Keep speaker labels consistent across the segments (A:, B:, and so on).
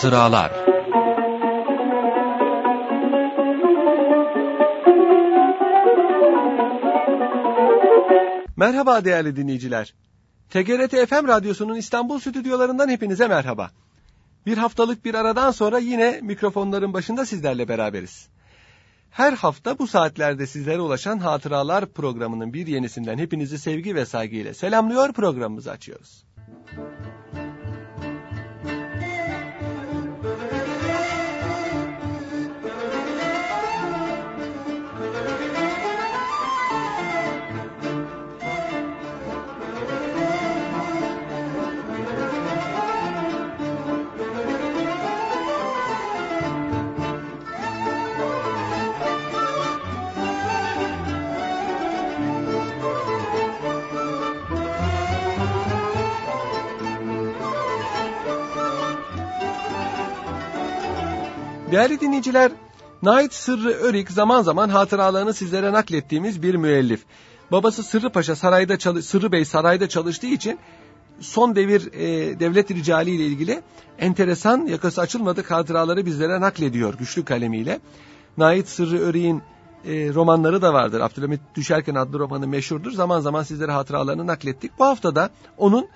A: Hatıralar
B: Merhaba değerli dinleyiciler. TGRT FM Radyosu'nun İstanbul stüdyolarından hepinize merhaba. Bir haftalık bir aradan sonra yine mikrofonların başında sizlerle beraberiz. Her hafta bu saatlerde sizlere ulaşan Hatıralar programının bir yenisinden hepinizi sevgi ve saygıyla selamlıyor programımızı açıyoruz. Değerli dinleyiciler, Nait Sırrı Örik zaman zaman hatıralarını sizlere naklettiğimiz bir müellif. Babası Sırrı Paşa sarayda çalış, Sırrı Bey sarayda çalıştığı için son devir e, devlet ricali ile ilgili enteresan yakası açılmadık hatıraları bizlere naklediyor güçlü kalemiyle. Nait Sırrı Örik'in e, romanları da vardır. Abdülhamit Düşerken adlı romanı meşhurdur. Zaman zaman sizlere hatıralarını naklettik. Bu hafta da onun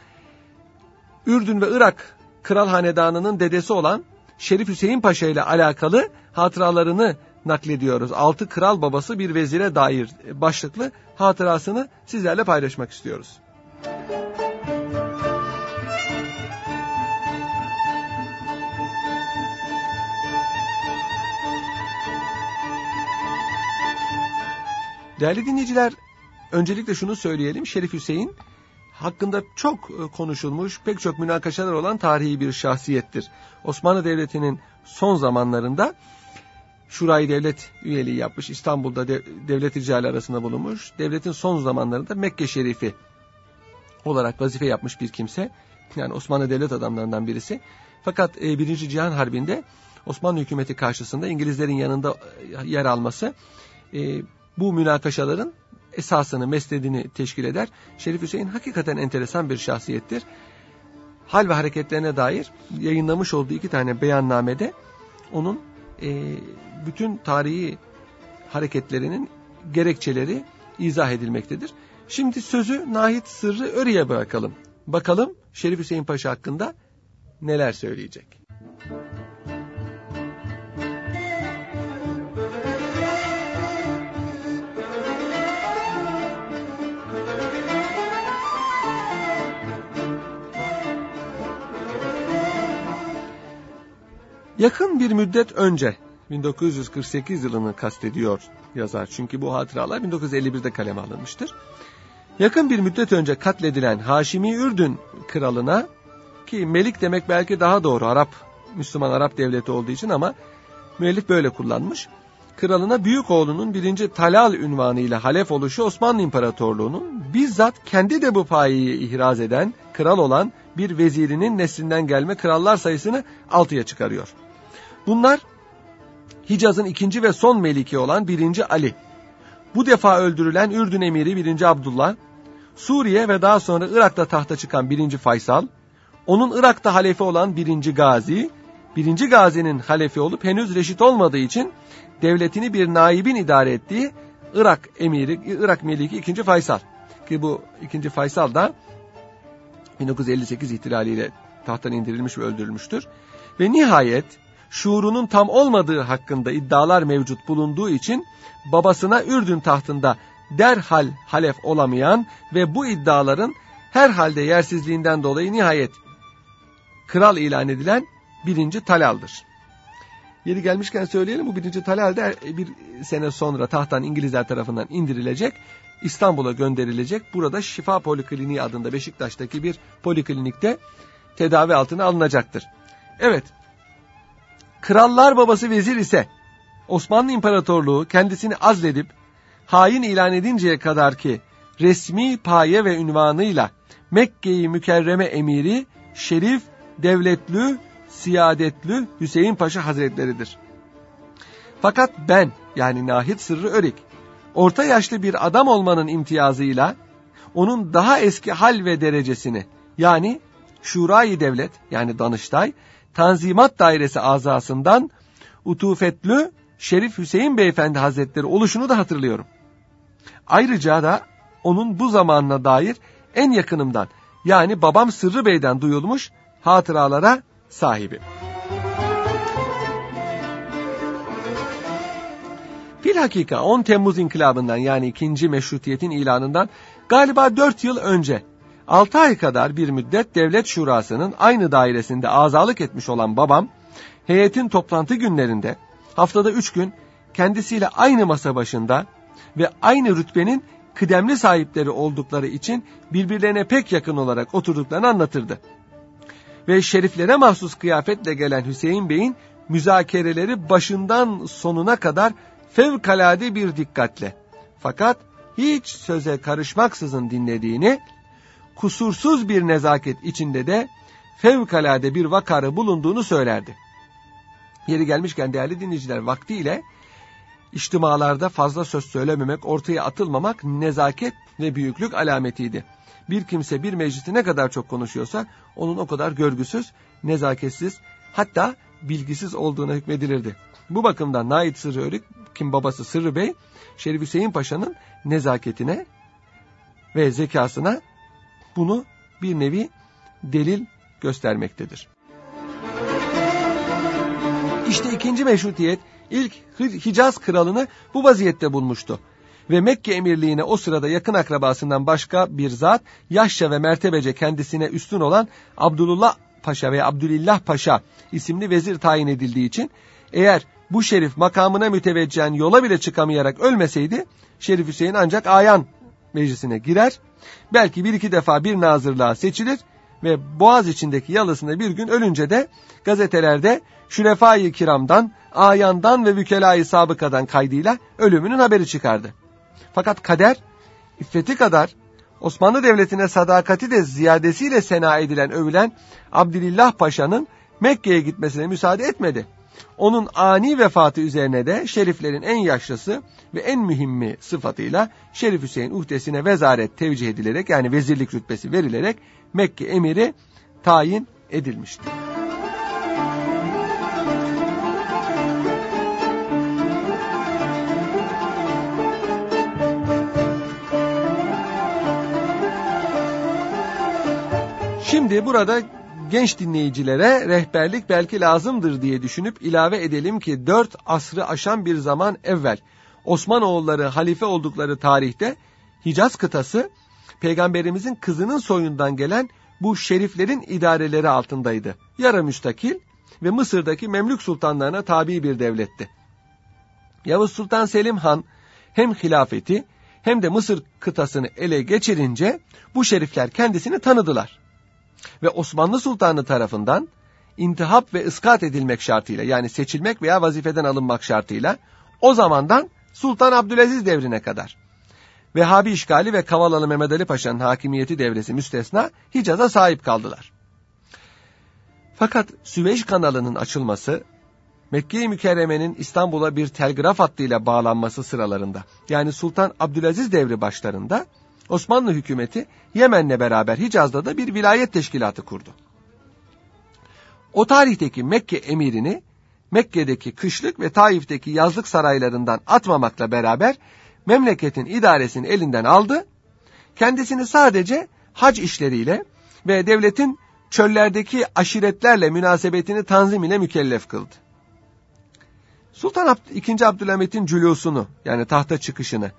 B: Ürdün ve Irak kral hanedanının dedesi olan Şerif Hüseyin Paşa ile alakalı hatıralarını naklediyoruz. Altı kral babası bir vezire dair başlıklı hatırasını sizlerle paylaşmak istiyoruz. Değerli dinleyiciler, öncelikle şunu söyleyelim. Şerif Hüseyin hakkında çok e, konuşulmuş, pek çok münakaşalar olan tarihi bir şahsiyettir. Osmanlı Devleti'nin son zamanlarında Şurayı Devlet üyeliği yapmış, İstanbul'da de, devlet ricali arasında bulunmuş. Devletin son zamanlarında Mekke Şerifi olarak vazife yapmış bir kimse. Yani Osmanlı devlet adamlarından birisi. Fakat e, Birinci Cihan Harbi'nde Osmanlı hükümeti karşısında İngilizlerin yanında e, yer alması e, bu münakaşaların esasını, mesnedini teşkil eder. Şerif Hüseyin hakikaten enteresan bir şahsiyettir. Hal ve hareketlerine dair yayınlamış olduğu iki tane beyannamede onun e, bütün tarihi hareketlerinin gerekçeleri izah edilmektedir. Şimdi sözü Nahit Sırrı Örü'ye bırakalım. Bakalım Şerif Hüseyin Paşa hakkında neler söyleyecek. Yakın bir müddet önce 1948 yılını kastediyor yazar. Çünkü bu hatıralar 1951'de kaleme alınmıştır. Yakın bir müddet önce katledilen Haşimi Ürdün kralına ki Melik demek belki daha doğru Arap Müslüman Arap devleti olduğu için ama müellif böyle kullanmış. Kralına büyük oğlunun birinci Talal ünvanıyla halef oluşu Osmanlı İmparatorluğu'nun bizzat kendi de bu payeyi ihraz eden kral olan bir vezirinin neslinden gelme krallar sayısını altıya çıkarıyor. Bunlar Hicaz'ın ikinci ve son meliki olan birinci Ali. Bu defa öldürülen Ürdün emiri birinci Abdullah, Suriye ve daha sonra Irak'ta tahta çıkan birinci Faysal, onun Irak'ta halefe olan birinci Gazi, birinci Gazi'nin halefe olup henüz reşit olmadığı için devletini bir naibin idare ettiği Irak emiri, Irak meliki ikinci Faysal. Ki bu ikinci Faysal da 1958 ihtilaliyle tahttan indirilmiş ve öldürülmüştür. Ve nihayet şuurunun tam olmadığı hakkında iddialar mevcut bulunduğu için babasına Ürdün tahtında derhal halef olamayan ve bu iddiaların herhalde yersizliğinden dolayı nihayet kral ilan edilen birinci Talal'dır. Yeri gelmişken söyleyelim bu birinci Talal de bir sene sonra tahttan İngilizler tarafından indirilecek. İstanbul'a gönderilecek. Burada Şifa Polikliniği adında Beşiktaş'taki bir poliklinikte tedavi altına alınacaktır. Evet krallar babası vezir ise Osmanlı İmparatorluğu kendisini azledip hain ilan edinceye kadar ki resmi paye ve ünvanıyla Mekke'yi mükerreme emiri Şerif Devletlü Siyadetli Hüseyin Paşa Hazretleridir. Fakat ben yani Nahit Sırrı Örik orta yaşlı bir adam olmanın imtiyazıyla onun daha eski hal ve derecesini yani Şurayı Devlet yani Danıştay Tanzimat Dairesi azasından Utufetlü Şerif Hüseyin Beyefendi Hazretleri oluşunu da hatırlıyorum. Ayrıca da onun bu zamanına dair en yakınımdan yani babam Sırrı Bey'den duyulmuş hatıralara sahibi. Bilhakika 10 Temmuz İnkılabı'ndan yani ikinci meşrutiyetin ilanından galiba 4 yıl önce 6 ay kadar bir müddet devlet şurasının aynı dairesinde azalık etmiş olan babam heyetin toplantı günlerinde haftada 3 gün kendisiyle aynı masa başında ve aynı rütbenin kıdemli sahipleri oldukları için birbirlerine pek yakın olarak oturduklarını anlatırdı. Ve şeriflere mahsus kıyafetle gelen Hüseyin Bey'in müzakereleri başından sonuna kadar fevkalade bir dikkatle fakat hiç söze karışmaksızın dinlediğini, kusursuz bir nezaket içinde de fevkalade bir vakarı bulunduğunu söylerdi. Yeri gelmişken değerli dinleyiciler vaktiyle içtimalarda fazla söz söylememek, ortaya atılmamak nezaket ve büyüklük alametiydi. Bir kimse bir meclisi ne kadar çok konuşuyorsa onun o kadar görgüsüz, nezaketsiz hatta bilgisiz olduğuna hükmedilirdi. Bu bakımdan Nait Sırrı Örük, kim babası Sırrı Bey, Şerif Hüseyin Paşa'nın nezaketine ve zekasına bunu bir nevi delil göstermektedir. İşte ikinci meşrutiyet ilk Hicaz kralını bu vaziyette bulmuştu. Ve Mekke emirliğine o sırada yakın akrabasından başka bir zat yaşça ve mertebece kendisine üstün olan Abdullah Paşa ve Abdülillah Paşa isimli vezir tayin edildiği için eğer bu şerif makamına müteveccihen yola bile çıkamayarak ölmeseydi Şerif Hüseyin ancak ayan meclisine girer. Belki bir iki defa bir nazırlığa seçilir ve boğaz içindeki yalısında bir gün ölünce de gazetelerde şürefai kiramdan, ayandan ve vükelayı sabıkadan kaydıyla ölümünün haberi çıkardı. Fakat kader, iffeti kadar Osmanlı Devleti'ne sadakati de ziyadesiyle sena edilen övülen Abdülillah Paşa'nın Mekke'ye gitmesine müsaade etmedi. Onun ani vefatı üzerine de şeriflerin en yaşlısı ve en mühimmi sıfatıyla Şerif Hüseyin uhdesine vezaret tevcih edilerek yani vezirlik rütbesi verilerek Mekke emiri tayin edilmiştir. Şimdi burada genç dinleyicilere rehberlik belki lazımdır diye düşünüp ilave edelim ki dört asrı aşan bir zaman evvel Osmanoğulları halife oldukları tarihte Hicaz kıtası peygamberimizin kızının soyundan gelen bu şeriflerin idareleri altındaydı. Yara müstakil ve Mısır'daki Memlük sultanlarına tabi bir devletti. Yavuz Sultan Selim Han hem hilafeti hem de Mısır kıtasını ele geçirince bu şerifler kendisini tanıdılar ve Osmanlı Sultanı tarafından intihap ve ıskat edilmek şartıyla yani seçilmek veya vazifeden alınmak şartıyla o zamandan Sultan Abdülaziz devrine kadar Vehhabi işgali ve Kavalalı Mehmet Ali Paşa'nın hakimiyeti devresi müstesna Hicaz'a sahip kaldılar. Fakat Süveyş kanalının açılması Mekke-i Mükerreme'nin İstanbul'a bir telgraf hattıyla bağlanması sıralarında yani Sultan Abdülaziz devri başlarında Osmanlı hükümeti Yemen'le beraber Hicaz'da da bir vilayet teşkilatı kurdu. O tarihteki Mekke emirini Mekke'deki kışlık ve Taif'teki yazlık saraylarından atmamakla beraber memleketin idaresini elinden aldı. Kendisini sadece hac işleriyle ve devletin çöllerdeki aşiretlerle münasebetini tanzim ile mükellef kıldı. Sultan II. Abdülhamit'in cülusunu yani tahta çıkışını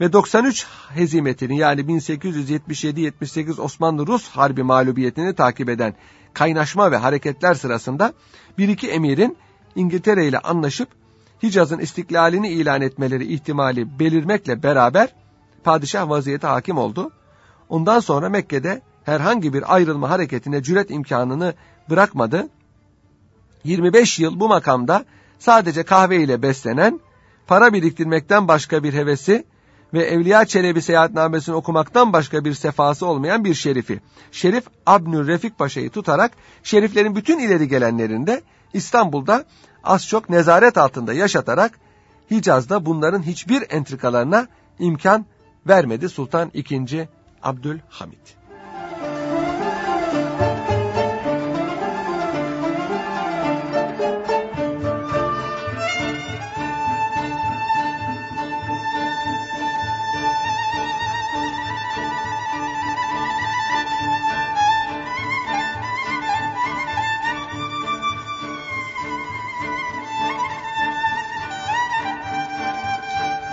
B: ve 93 hezimetini yani 1877-78 Osmanlı-Rus harbi mağlubiyetini takip eden kaynaşma ve hareketler sırasında bir iki emirin İngiltere ile anlaşıp Hicaz'ın istiklalini ilan etmeleri ihtimali belirmekle beraber padişah vaziyete hakim oldu. Ondan sonra Mekke'de herhangi bir ayrılma hareketine cüret imkanını bırakmadı. 25 yıl bu makamda sadece kahve ile beslenen, para biriktirmekten başka bir hevesi ve Evliya Çelebi seyahatnamesini okumaktan başka bir sefası olmayan bir şerifi. Şerif Abnül Refik Paşa'yı tutarak şeriflerin bütün ileri gelenlerinde İstanbul'da az çok nezaret altında yaşatarak Hicaz'da bunların hiçbir entrikalarına imkan vermedi Sultan II. Abdülhamit.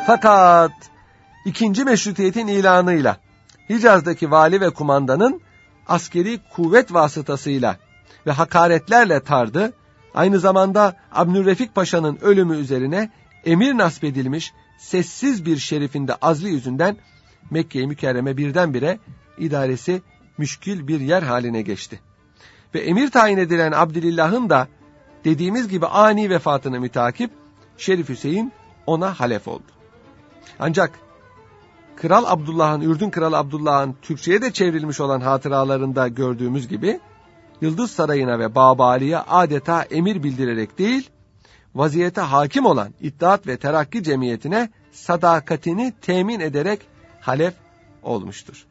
B: Fakat ikinci meşrutiyetin ilanıyla Hicaz'daki vali ve kumandanın askeri kuvvet vasıtasıyla ve hakaretlerle tardı, aynı zamanda Abnülrefik Paşa'nın ölümü üzerine emir nasbedilmiş sessiz bir şerifinde azli yüzünden Mekke-i Mükerreme birdenbire idaresi müşkil bir yer haline geçti. Ve emir tayin edilen Abdülillah'ın da dediğimiz gibi ani vefatını mütakip Şerif Hüseyin ona halef oldu. Ancak Kral Abdullah'ın, Ürdün Kralı Abdullah'ın Türkçe'ye de çevrilmiş olan hatıralarında gördüğümüz gibi Yıldız Sarayı'na ve Babali'ye adeta emir bildirerek değil, vaziyete hakim olan İttihat ve Terakki Cemiyeti'ne sadakatini temin ederek halef olmuştur.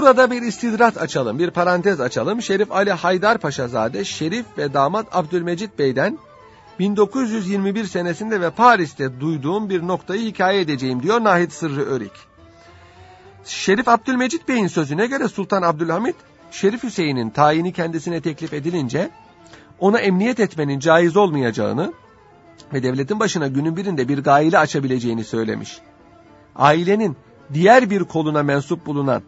B: Burada bir istidrat açalım, bir parantez açalım. Şerif Ali Haydar Paşazade, Şerif ve damat Abdülmecit Bey'den 1921 senesinde ve Paris'te duyduğum bir noktayı hikaye edeceğim diyor Nahit Sırrı Örik. Şerif Abdülmecit Bey'in sözüne göre Sultan Abdülhamit, Şerif Hüseyin'in tayini kendisine teklif edilince ona emniyet etmenin caiz olmayacağını ve devletin başına günün birinde bir gaile açabileceğini söylemiş. Ailenin diğer bir koluna mensup bulunan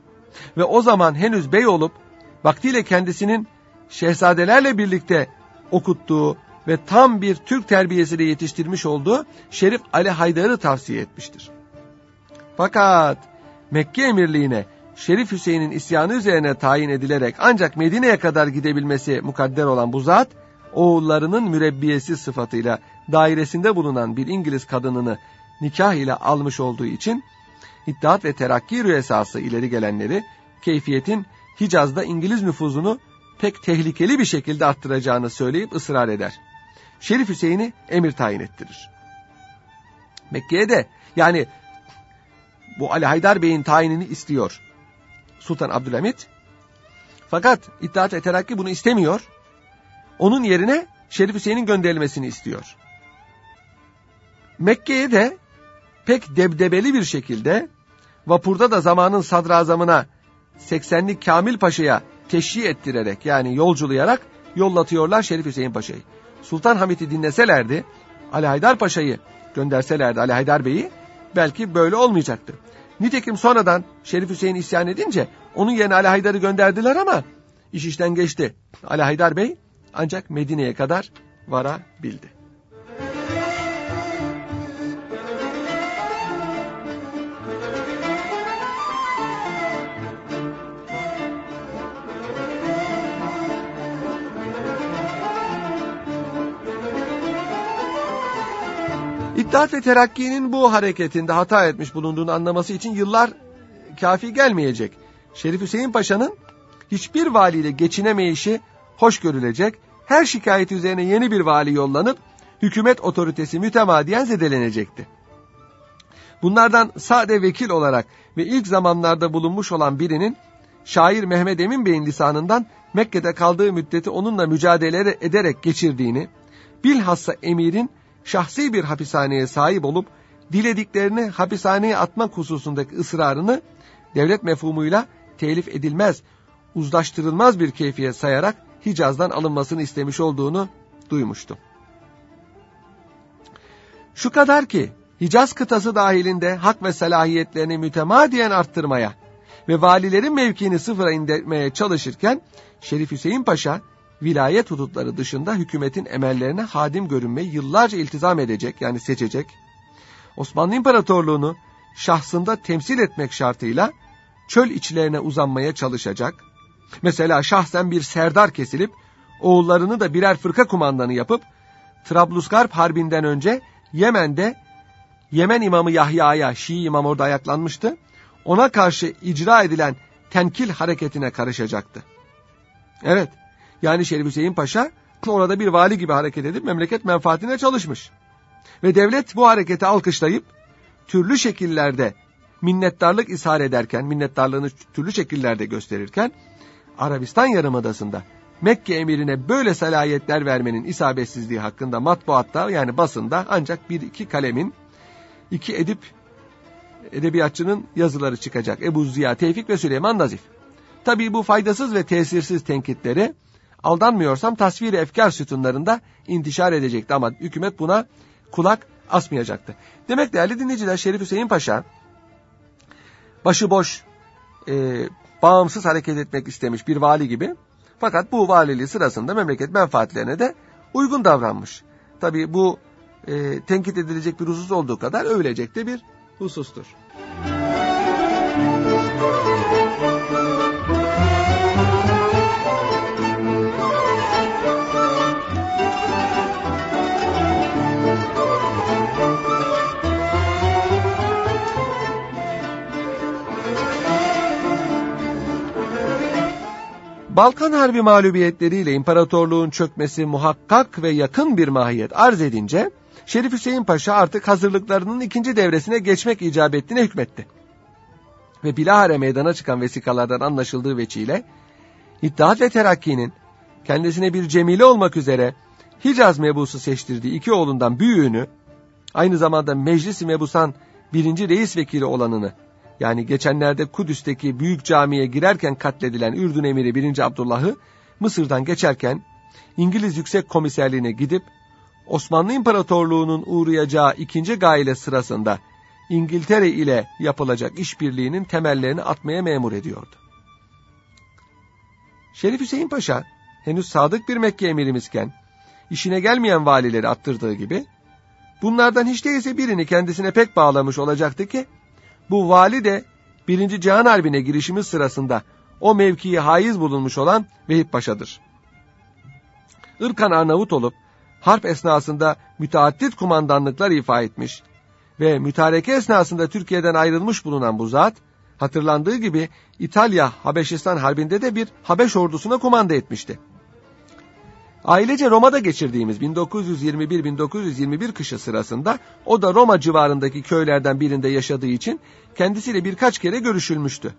B: ve o zaman henüz bey olup vaktiyle kendisinin şehzadelerle birlikte okuttuğu ve tam bir Türk terbiyesiyle yetiştirmiş olduğu Şerif Ali Haydar'ı tavsiye etmiştir. Fakat Mekke emirliğine Şerif Hüseyin'in isyanı üzerine tayin edilerek ancak Medine'ye kadar gidebilmesi mukadder olan bu zat, oğullarının mürebbiyesi sıfatıyla dairesinde bulunan bir İngiliz kadınını nikah ile almış olduğu için İttihat ve Terakki rüyesası ileri gelenleri keyfiyetin Hicaz'da İngiliz nüfuzunu pek tehlikeli bir şekilde arttıracağını söyleyip ısrar eder. Şerif Hüseyin'i emir tayin ettirir. Mekke'ye de yani bu Ali Haydar Bey'in tayinini istiyor Sultan Abdülhamit. Fakat İttihat ve Terakki bunu istemiyor. Onun yerine Şerif Hüseyin'in gönderilmesini istiyor. Mekke'ye de pek debdebeli bir şekilde vapurda da zamanın sadrazamına 80'lik Kamil Paşa'ya teşhi ettirerek yani yolculayarak yollatıyorlar Şerif Hüseyin Paşa'yı. Sultan Hamit'i dinleselerdi, Ali Haydar Paşa'yı gönderselerdi Ali Haydar Bey'i belki böyle olmayacaktı. Nitekim sonradan Şerif Hüseyin isyan edince onun yerine Ali Haydar'ı gönderdiler ama iş işten geçti. Ali Haydar Bey ancak Medine'ye kadar varabildi. İttihat ve Terakki'nin bu hareketinde hata etmiş bulunduğunu anlaması için yıllar kafi gelmeyecek. Şerif Hüseyin Paşa'nın hiçbir valiyle geçinemeyişi hoş görülecek, her şikayet üzerine yeni bir vali yollanıp hükümet otoritesi mütemadiyen zedelenecekti. Bunlardan sade vekil olarak ve ilk zamanlarda bulunmuş olan birinin şair Mehmet Emin Bey'in lisanından Mekke'de kaldığı müddeti onunla mücadele ederek geçirdiğini, bilhassa emirin şahsi bir hapishaneye sahip olup dilediklerini hapishaneye atmak hususundaki ısrarını devlet mefhumuyla telif edilmez, uzlaştırılmaz bir keyfiye sayarak Hicaz'dan alınmasını istemiş olduğunu duymuştum. Şu kadar ki Hicaz kıtası dahilinde hak ve salahiyetlerini mütemadiyen arttırmaya ve valilerin mevkiini sıfıra indirmeye çalışırken Şerif Hüseyin Paşa vilayet hudutları dışında hükümetin emellerine hadim görünmeyi yıllarca iltizam edecek yani seçecek. Osmanlı İmparatorluğunu şahsında temsil etmek şartıyla çöl içlerine uzanmaya çalışacak. Mesela şahsen bir serdar kesilip oğullarını da birer fırka kumandanı yapıp Trablusgarp Harbi'nden önce Yemen'de Yemen imamı Yahya'ya, Şii imam orada ayaklanmıştı. Ona karşı icra edilen tenkil hareketine karışacaktı. Evet, yani Şerif Hüseyin Paşa orada bir vali gibi hareket edip memleket menfaatine çalışmış. Ve devlet bu hareketi alkışlayıp türlü şekillerde minnettarlık ishar ederken, minnettarlığını türlü şekillerde gösterirken Arabistan Yarımadası'nda Mekke emirine böyle salayetler vermenin isabetsizliği hakkında matbuatta yani basında ancak bir iki kalemin iki edip edebiyatçının yazıları çıkacak. Ebu Ziya Tevfik ve Süleyman Nazif. Tabii bu faydasız ve tesirsiz tenkitleri aldanmıyorsam tasvir efkar sütunlarında intişar edecekti ama hükümet buna kulak asmayacaktı. Demek değerli dinleyiciler Şerif Hüseyin Paşa başıboş e, bağımsız hareket etmek istemiş bir vali gibi. Fakat bu valiliği sırasında memleket menfaatlerine de uygun davranmış. Tabii bu e, tenkit edilecek bir husus olduğu kadar övülecek de bir husustur. Balkan Harbi mağlubiyetleriyle imparatorluğun çökmesi muhakkak ve yakın bir mahiyet arz edince Şerif Hüseyin Paşa artık hazırlıklarının ikinci devresine geçmek icap ettiğine hükmetti. Ve bilahare meydana çıkan vesikalardan anlaşıldığı veçiyle İttihat ve Terakki'nin kendisine bir cemile olmak üzere Hicaz mebusu seçtirdiği iki oğlundan büyüğünü aynı zamanda Meclis-i Mebusan birinci reis vekili olanını yani geçenlerde Kudüs'teki büyük camiye girerken katledilen Ürdün emiri 1. Abdullah'ı Mısır'dan geçerken İngiliz Yüksek Komiserliğine gidip Osmanlı İmparatorluğu'nun uğrayacağı ikinci gaile sırasında İngiltere ile yapılacak işbirliğinin temellerini atmaya memur ediyordu. Şerif Hüseyin Paşa henüz sadık bir Mekke emirimizken işine gelmeyen valileri attırdığı gibi bunlardan hiç değilse birini kendisine pek bağlamış olacaktı ki bu vali de birinci Cihan Harbi'ne girişimiz sırasında o mevkiye haiz bulunmuş olan Vehip Paşa'dır. Irkan Arnavut olup harp esnasında müteaddit kumandanlıklar ifa etmiş ve mütareke esnasında Türkiye'den ayrılmış bulunan bu zat, hatırlandığı gibi İtalya Habeşistan Harbi'nde de bir Habeş ordusuna kumanda etmişti. Ailece Roma'da geçirdiğimiz 1921-1921 kışı sırasında o da Roma civarındaki köylerden birinde yaşadığı için kendisiyle birkaç kere görüşülmüştü.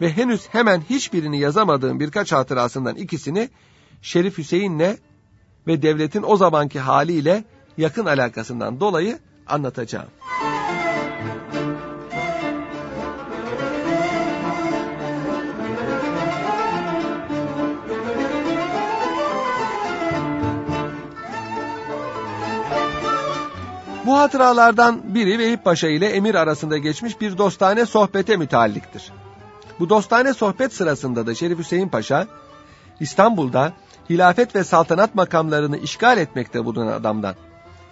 B: Ve henüz hemen hiçbirini yazamadığım birkaç hatırasından ikisini Şerif Hüseyin'le ve devletin o zamanki haliyle yakın alakasından dolayı anlatacağım. Bu hatıralardan biri Vehip Paşa ile Emir arasında geçmiş bir dostane sohbete mütealliktir. Bu dostane sohbet sırasında da Şerif Hüseyin Paşa, İstanbul'da hilafet ve saltanat makamlarını işgal etmekte bulunan adamdan,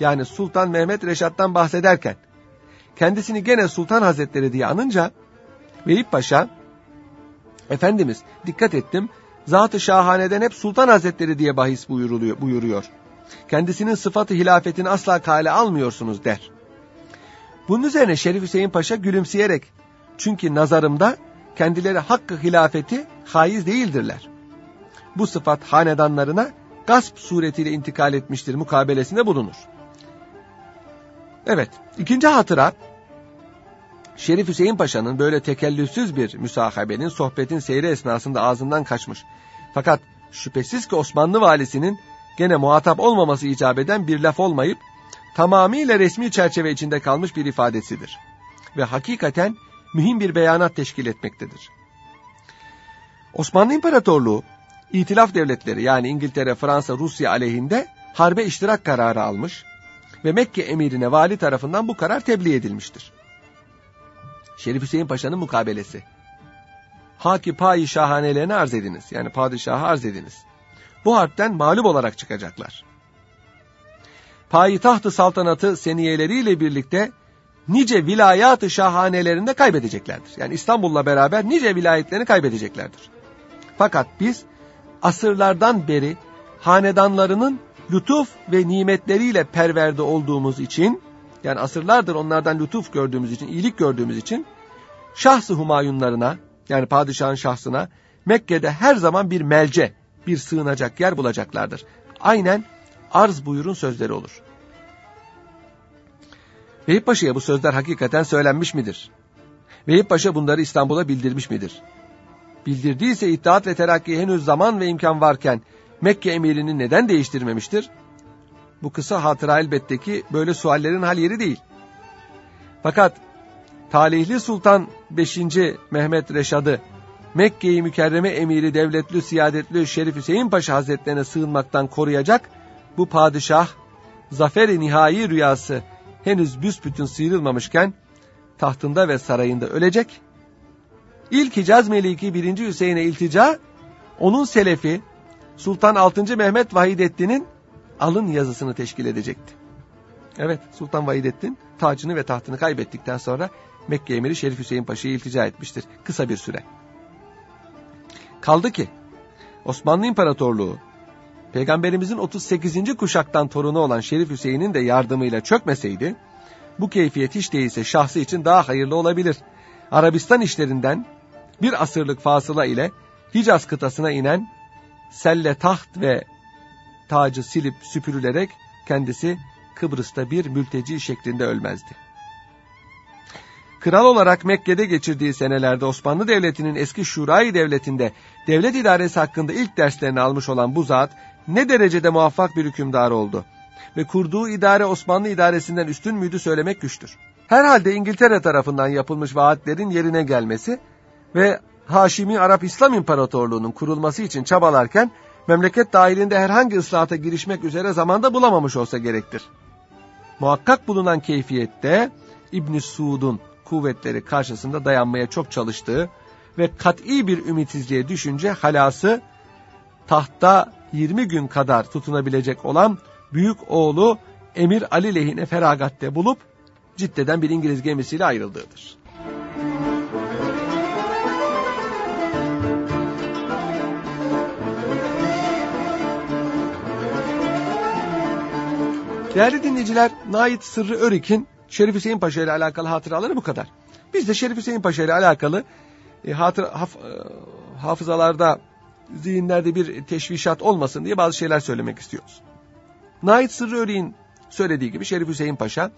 B: yani Sultan Mehmet Reşat'tan bahsederken, kendisini gene Sultan Hazretleri diye anınca, Vehip Paşa, Efendimiz dikkat ettim, Zat-ı Şahane'den hep Sultan Hazretleri diye bahis buyuruluyor, buyuruyor kendisinin sıfatı hilafetini asla kale almıyorsunuz der. Bunun üzerine Şerif Hüseyin Paşa gülümseyerek çünkü nazarımda kendileri hakkı hilafeti haiz değildirler. Bu sıfat hanedanlarına gasp suretiyle intikal etmiştir mukabelesinde bulunur. Evet, ikinci hatıra Şerif Hüseyin Paşa'nın böyle tekellüsüz bir müsahabenin sohbetin seyri esnasında ağzından kaçmış. Fakat şüphesiz ki Osmanlı valisinin gene muhatap olmaması icap eden bir laf olmayıp tamamıyla resmi çerçeve içinde kalmış bir ifadesidir. Ve hakikaten mühim bir beyanat teşkil etmektedir. Osmanlı İmparatorluğu, İtilaf devletleri yani İngiltere, Fransa, Rusya aleyhinde harbe iştirak kararı almış ve Mekke emirine vali tarafından bu karar tebliğ edilmiştir. Şerif Hüseyin Paşa'nın mukabelesi. Haki payi şahanelerini arz ediniz. Yani padişahı arz ediniz bu harpten mağlup olarak çıkacaklar. Payitaht-ı saltanatı seniyeleriyle birlikte nice vilayat-ı şahanelerinde kaybedeceklerdir. Yani İstanbul'la beraber nice vilayetlerini kaybedeceklerdir. Fakat biz asırlardan beri hanedanlarının lütuf ve nimetleriyle perverde olduğumuz için, yani asırlardır onlardan lütuf gördüğümüz için, iyilik gördüğümüz için, şahsı humayunlarına, yani padişahın şahsına, Mekke'de her zaman bir melce, bir sığınacak yer bulacaklardır. Aynen arz buyurun sözleri olur. Vehip Paşa'ya bu sözler hakikaten söylenmiş midir? Vehip Paşa bunları İstanbul'a bildirmiş midir? Bildirdiyse İttihat ve Terakki henüz zaman ve imkan varken Mekke emirini neden değiştirmemiştir? Bu kısa hatıra elbette ki böyle suallerin hal yeri değil. Fakat talihli Sultan 5. Mehmet Reşad'ı Mekke-i Mükerreme emiri devletli siyadetli Şerif Hüseyin Paşa Hazretlerine sığınmaktan koruyacak bu padişah zaferi nihai rüyası henüz büsbütün sıyrılmamışken tahtında ve sarayında ölecek. İlk Hicaz Meliki 1. Hüseyin'e iltica onun selefi Sultan 6. Mehmet Vahidettin'in alın yazısını teşkil edecekti. Evet Sultan Vahidettin tacını ve tahtını kaybettikten sonra Mekke emiri Şerif Hüseyin Paşa'ya iltica etmiştir kısa bir süre. Kaldı ki Osmanlı İmparatorluğu Peygamberimizin 38. kuşaktan torunu olan Şerif Hüseyin'in de yardımıyla çökmeseydi bu keyfiyet hiç değilse şahsı için daha hayırlı olabilir. Arabistan işlerinden bir asırlık fasıla ile Hicaz kıtasına inen selle taht ve tacı silip süpürülerek kendisi Kıbrıs'ta bir mülteci şeklinde ölmezdi. Kral olarak Mekke'de geçirdiği senelerde Osmanlı Devleti'nin eski Şuray Devleti'nde devlet idaresi hakkında ilk derslerini almış olan bu zat ne derecede muvaffak bir hükümdar oldu. Ve kurduğu idare Osmanlı idaresinden üstün müydü söylemek güçtür. Herhalde İngiltere tarafından yapılmış vaatlerin yerine gelmesi ve Haşimi Arap İslam İmparatorluğu'nun kurulması için çabalarken memleket dahilinde herhangi ıslahata girişmek üzere zamanda bulamamış olsa gerektir. Muhakkak bulunan keyfiyette İbn Suud'un kuvvetleri karşısında dayanmaya çok çalıştığı ve kat'i bir ümitsizliğe düşünce halası tahta 20 gün kadar tutunabilecek olan büyük oğlu Emir Ali lehine feragatte bulup Cidde'den bir İngiliz gemisiyle ayrıldığıdır. Değerli dinleyiciler, Nait Sırrı Örik'in Şerif Hüseyin Paşa ile alakalı hatıraları bu kadar. Biz de Şerif Hüseyin Paşa ile alakalı e, hatır, haf, e, hafızalarda, zihinlerde bir teşvişat olmasın diye bazı şeyler söylemek istiyoruz. Nait Sırrı Örik'in söylediği gibi Şerif Hüseyin Paşa,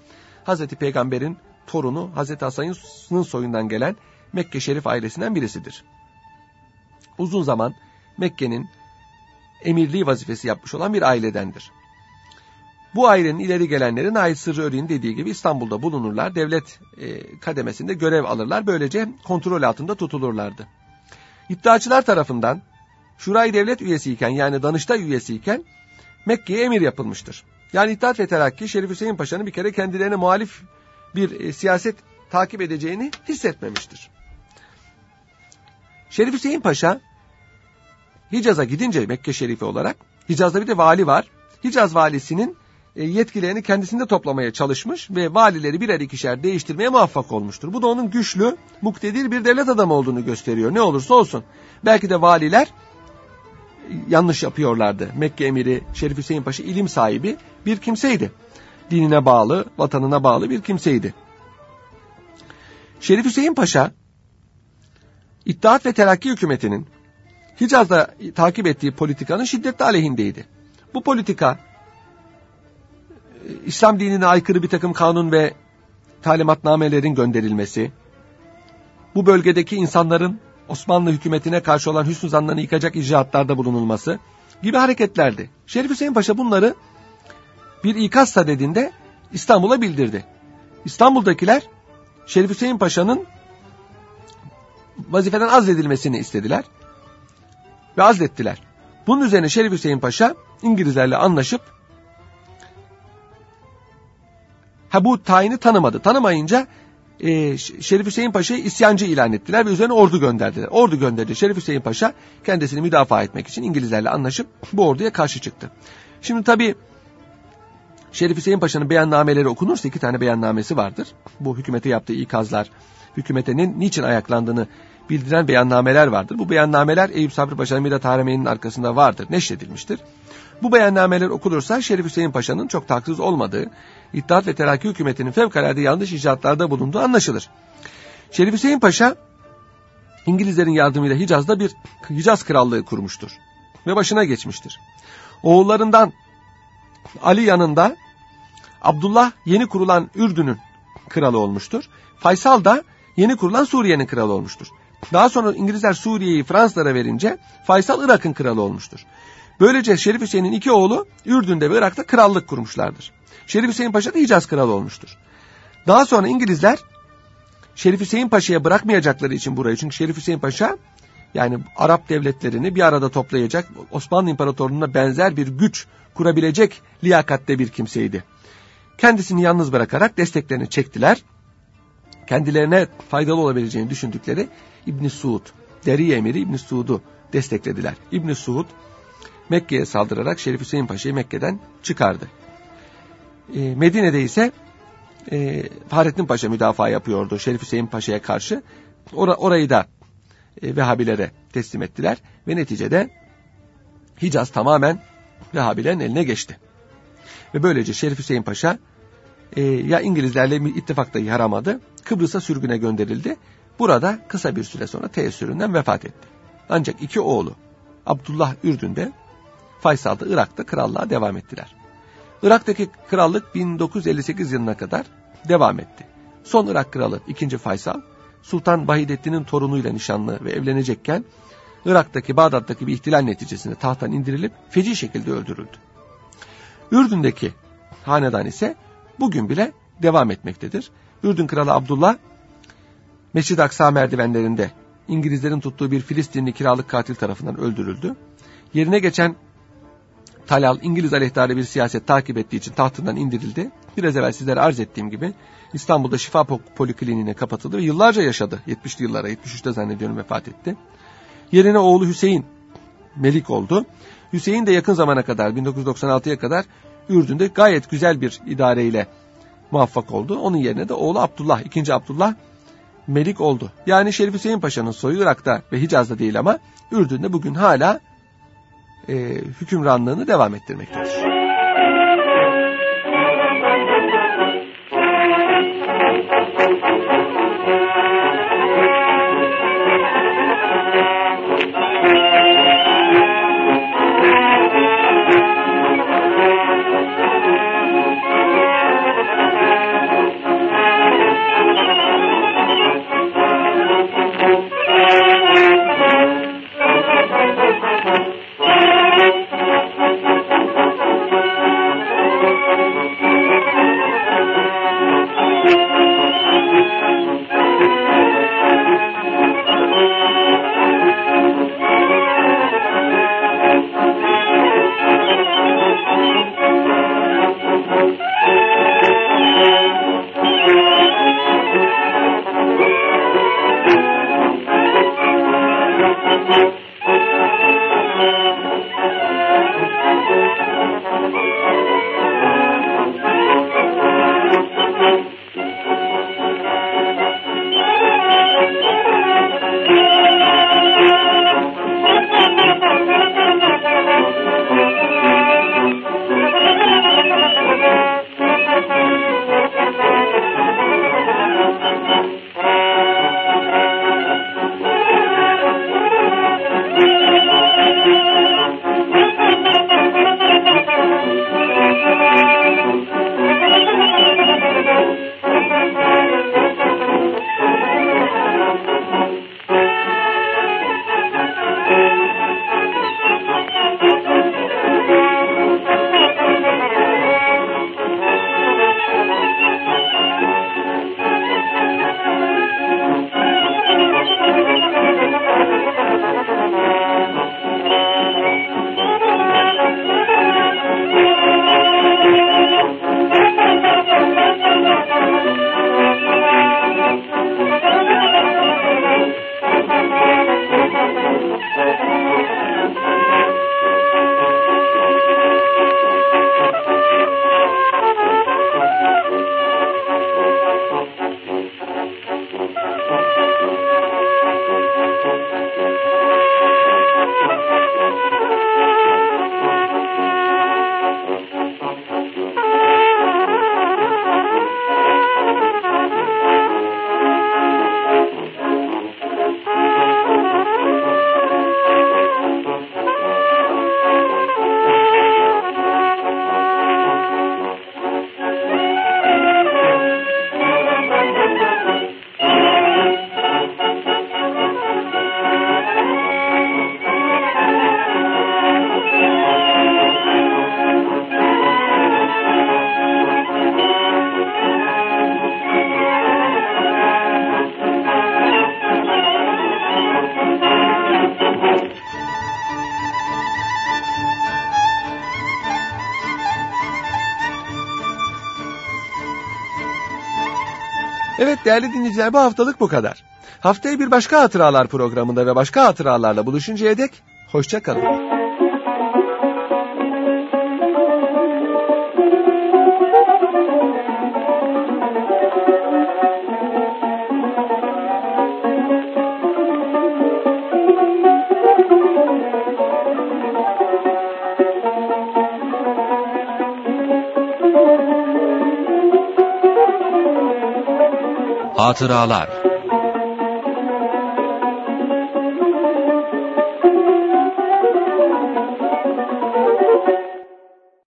B: Hazreti Peygamber'in torunu Hazreti Hasan'ın soyundan gelen Mekke Şerif ailesinden birisidir. Uzun zaman Mekke'nin emirliği vazifesi yapmış olan bir ailedendir. Bu ailenin ileri gelenleri Nail Sırrı Örik'in dediği gibi İstanbul'da bulunurlar, devlet e, kademesinde görev alırlar, böylece kontrol altında tutulurlardı. İddiaçılar tarafından Şurayı devlet üyesiyken yani Danıştay üyesiyken Mekke'ye emir yapılmıştır. Yani İttihat ve Terakki Şerif Hüseyin Paşa'nın bir kere kendilerine muhalif bir e, siyaset takip edeceğini hissetmemiştir. Şerif Hüseyin Paşa Hicaz'a gidince Mekke Şerifi olarak Hicaz'da bir de vali var. Hicaz valisinin yetkilerini kendisinde toplamaya çalışmış ve valileri birer ikişer değiştirmeye muvaffak olmuştur. Bu da onun güçlü, muktedir bir devlet adamı olduğunu gösteriyor. Ne olursa olsun. Belki de valiler yanlış yapıyorlardı. Mekke emiri Şerif Hüseyin Paşa ilim sahibi bir kimseydi. Dinine bağlı, vatanına bağlı bir kimseydi. Şerif Hüseyin Paşa, İttihat ve Terakki hükümetinin Hicaz'da takip ettiği politikanın şiddetli aleyhindeydi. Bu politika İslam dinine aykırı bir takım kanun ve talimatnamelerin gönderilmesi, bu bölgedeki insanların Osmanlı hükümetine karşı olan hüsnü zanlarını yıkacak icraatlarda bulunulması gibi hareketlerdi. Şerif Hüseyin Paşa bunları bir ikaz sadedinde İstanbul'a bildirdi. İstanbul'dakiler Şerif Hüseyin Paşa'nın vazifeden azledilmesini istediler ve azlettiler. Bunun üzerine Şerif Hüseyin Paşa İngilizlerle anlaşıp Ha bu tayini tanımadı. Tanımayınca e, Şerif Hüseyin Paşa'yı isyancı ilan ettiler ve üzerine ordu gönderdiler. Ordu gönderdi. Şerif Hüseyin Paşa kendisini müdafaa etmek için İngilizlerle anlaşıp bu orduya karşı çıktı. Şimdi tabii Şerif Hüseyin Paşa'nın beyannameleri okunursa iki tane beyannamesi vardır. Bu hükümete yaptığı ikazlar, hükümetenin niçin ayaklandığını bildiren beyannameler vardır. Bu beyannameler Eyüp Sabri Paşa'nın Midat Haremeyn'in arkasında vardır, neşredilmiştir. Bu beyannameler okunursa Şerif Hüseyin Paşa'nın çok da haksız olmadığı, İttihat ve Terakki hükümetinin fevkalade yanlış icraatlarda bulunduğu anlaşılır. Şerif Hüseyin Paşa, İngilizlerin yardımıyla Hicaz'da bir Hicaz krallığı kurmuştur ve başına geçmiştir. Oğullarından Ali yanında Abdullah yeni kurulan Ürdün'ün kralı olmuştur. Faysal da yeni kurulan Suriye'nin kralı olmuştur. Daha sonra İngilizler Suriye'yi Fransızlara verince Faysal Irak'ın kralı olmuştur. Böylece Şerif Hüseyin'in iki oğlu Ürdün'de ve Irak'ta krallık kurmuşlardır. Şerif Hüseyin Paşa da Hicaz kralı olmuştur. Daha sonra İngilizler Şerif Hüseyin Paşa'ya bırakmayacakları için burayı. Çünkü Şerif Hüseyin Paşa yani Arap devletlerini bir arada toplayacak Osmanlı İmparatorluğu'na benzer bir güç kurabilecek liyakatte bir kimseydi. Kendisini yalnız bırakarak desteklerini çektiler. Kendilerine faydalı olabileceğini düşündükleri İbn Suud, Deri Emiri İbn Suud'u desteklediler. İbn Suud Mekke'ye saldırarak Şerif Hüseyin Paşa'yı Mekke'den çıkardı. E, Medine'de ise e, Fahrettin Paşa müdafaa yapıyordu Şerif Hüseyin Paşa'ya karşı. Or orayı da e, Vehhabilere teslim ettiler ve neticede Hicaz tamamen Vehhabilerin eline geçti. Ve böylece Şerif Hüseyin Paşa e, ya İngilizlerle ittifakta yaramadı, Kıbrıs'a sürgüne gönderildi. Burada kısa bir süre sonra teessüründen vefat etti. Ancak iki oğlu Abdullah Ürdün'de, Faysal da Irak'ta krallığa devam ettiler. Irak'taki krallık 1958 yılına kadar devam etti. Son Irak kralı 2. Faysal, Sultan Bahidettin'in torunuyla nişanlı ve evlenecekken Irak'taki Bağdat'taki bir ihtilal neticesinde tahttan indirilip feci şekilde öldürüldü. Ürdün'deki hanedan ise bugün bile devam etmektedir. Ürdün kralı Abdullah Mescid-i Aksa merdivenlerinde İngilizlerin tuttuğu bir Filistinli kiralık katil tarafından öldürüldü. Yerine geçen Talal İngiliz aleyhtarı bir siyaset takip ettiği için tahtından indirildi. Biraz evvel sizlere arz ettiğim gibi İstanbul'da şifa polikliniğine kapatıldı ve yıllarca yaşadı. 70'li yıllara 73'te zannediyorum vefat etti. Yerine oğlu Hüseyin Melik oldu. Hüseyin de yakın zamana kadar 1996'ya kadar Ürdün'de gayet güzel bir idareyle muvaffak oldu. Onun yerine de oğlu Abdullah, ikinci Abdullah Melik oldu. Yani Şerif Hüseyin Paşa'nın soyu Irak'ta ve Hicaz'da değil ama Ürdün'de bugün hala e, hükümranlığını devam ettirmektedir. Evet değerli dinleyiciler bu haftalık bu kadar. Haftaya bir başka hatıralar programında ve başka hatıralarla buluşuncaya dek hoşçakalın.
A: Hatıralar